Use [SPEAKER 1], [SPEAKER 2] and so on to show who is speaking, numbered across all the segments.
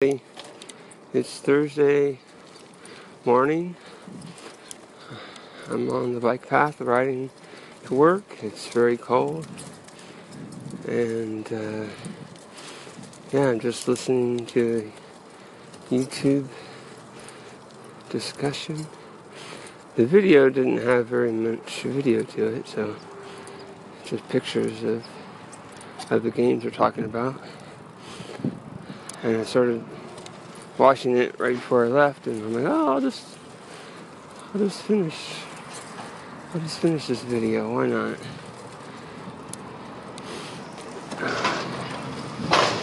[SPEAKER 1] It's Thursday morning. I'm on the bike path riding to work. It's very cold. And uh, yeah, I'm just listening to YouTube discussion. The video didn't have very much video to it, so just pictures of of the games we're talking about. And I started watching it right before I left, and I'm like, oh, I'll just, I'll just finish, I'll just finish this video. Why not?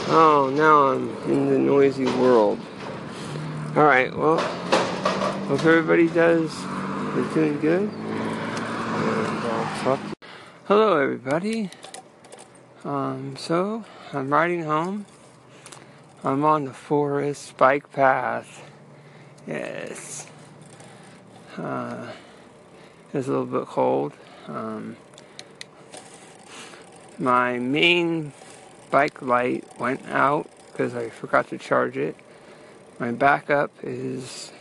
[SPEAKER 1] Oh, now I'm in the noisy world. All right, well, hope everybody does is doing good. Talk. Hello, everybody. Um, so I'm riding home. I'm on the forest bike path. Yes. Uh, it's a little bit cold. Um, my main bike light went out because I forgot to charge it. My backup is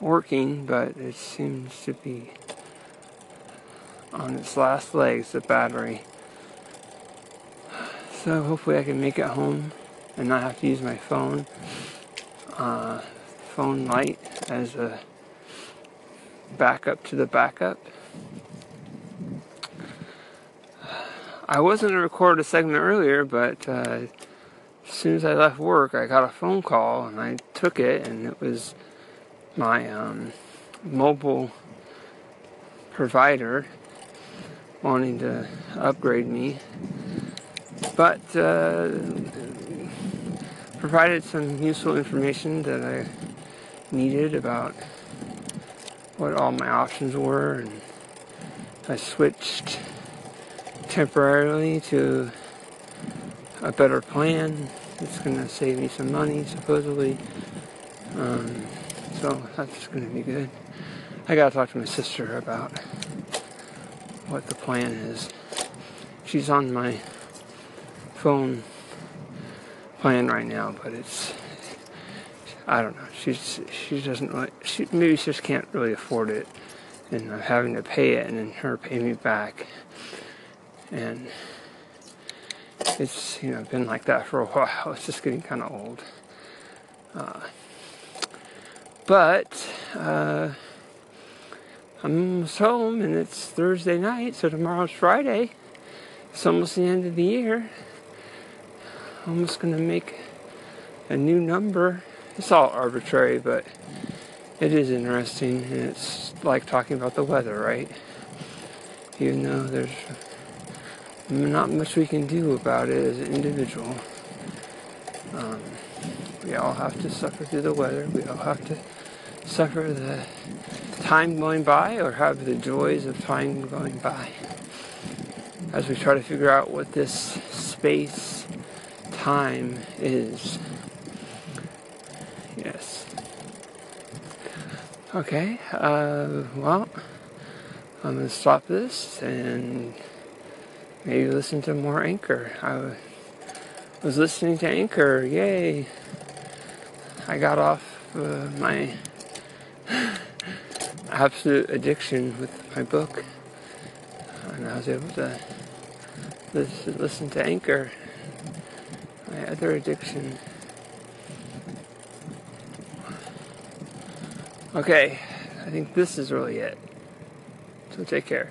[SPEAKER 1] working, but it seems to be on its last legs, the battery. So hopefully I can make it home and not have to use my phone uh, phone light as a backup to the backup. I wasn't going to record a segment earlier, but uh, as soon as I left work, I got a phone call and I took it, and it was my um, mobile provider wanting to upgrade me but uh, provided some useful information that I needed about what all my options were, and I switched temporarily to a better plan. It's going to save me some money, supposedly. Um, so that's going to be good. I got to talk to my sister about what the plan is. She's on my phone plan right now, but it's I don't know. She's she doesn't really. She maybe she just can't really afford it, and I'm having to pay it and then her pay me back, and it's you know been like that for a while. It's just getting kind of old. Uh, but uh, I'm home, and it's Thursday night, so tomorrow's Friday. It's almost the end of the year almost going to make a new number. It's all arbitrary, but it is interesting, and it's like talking about the weather, right? Even though there's not much we can do about it as an individual. Um, we all have to suffer through the weather. We all have to suffer the time going by or have the joys of time going by as we try to figure out what this space time is. Yes. Okay, uh, well, I'm going to stop this and maybe listen to more Anchor. I was listening to Anchor, yay! I got off uh, my absolute addiction with my book, and I was able to listen to Anchor my other addiction. Okay, I think this is really it. So take care.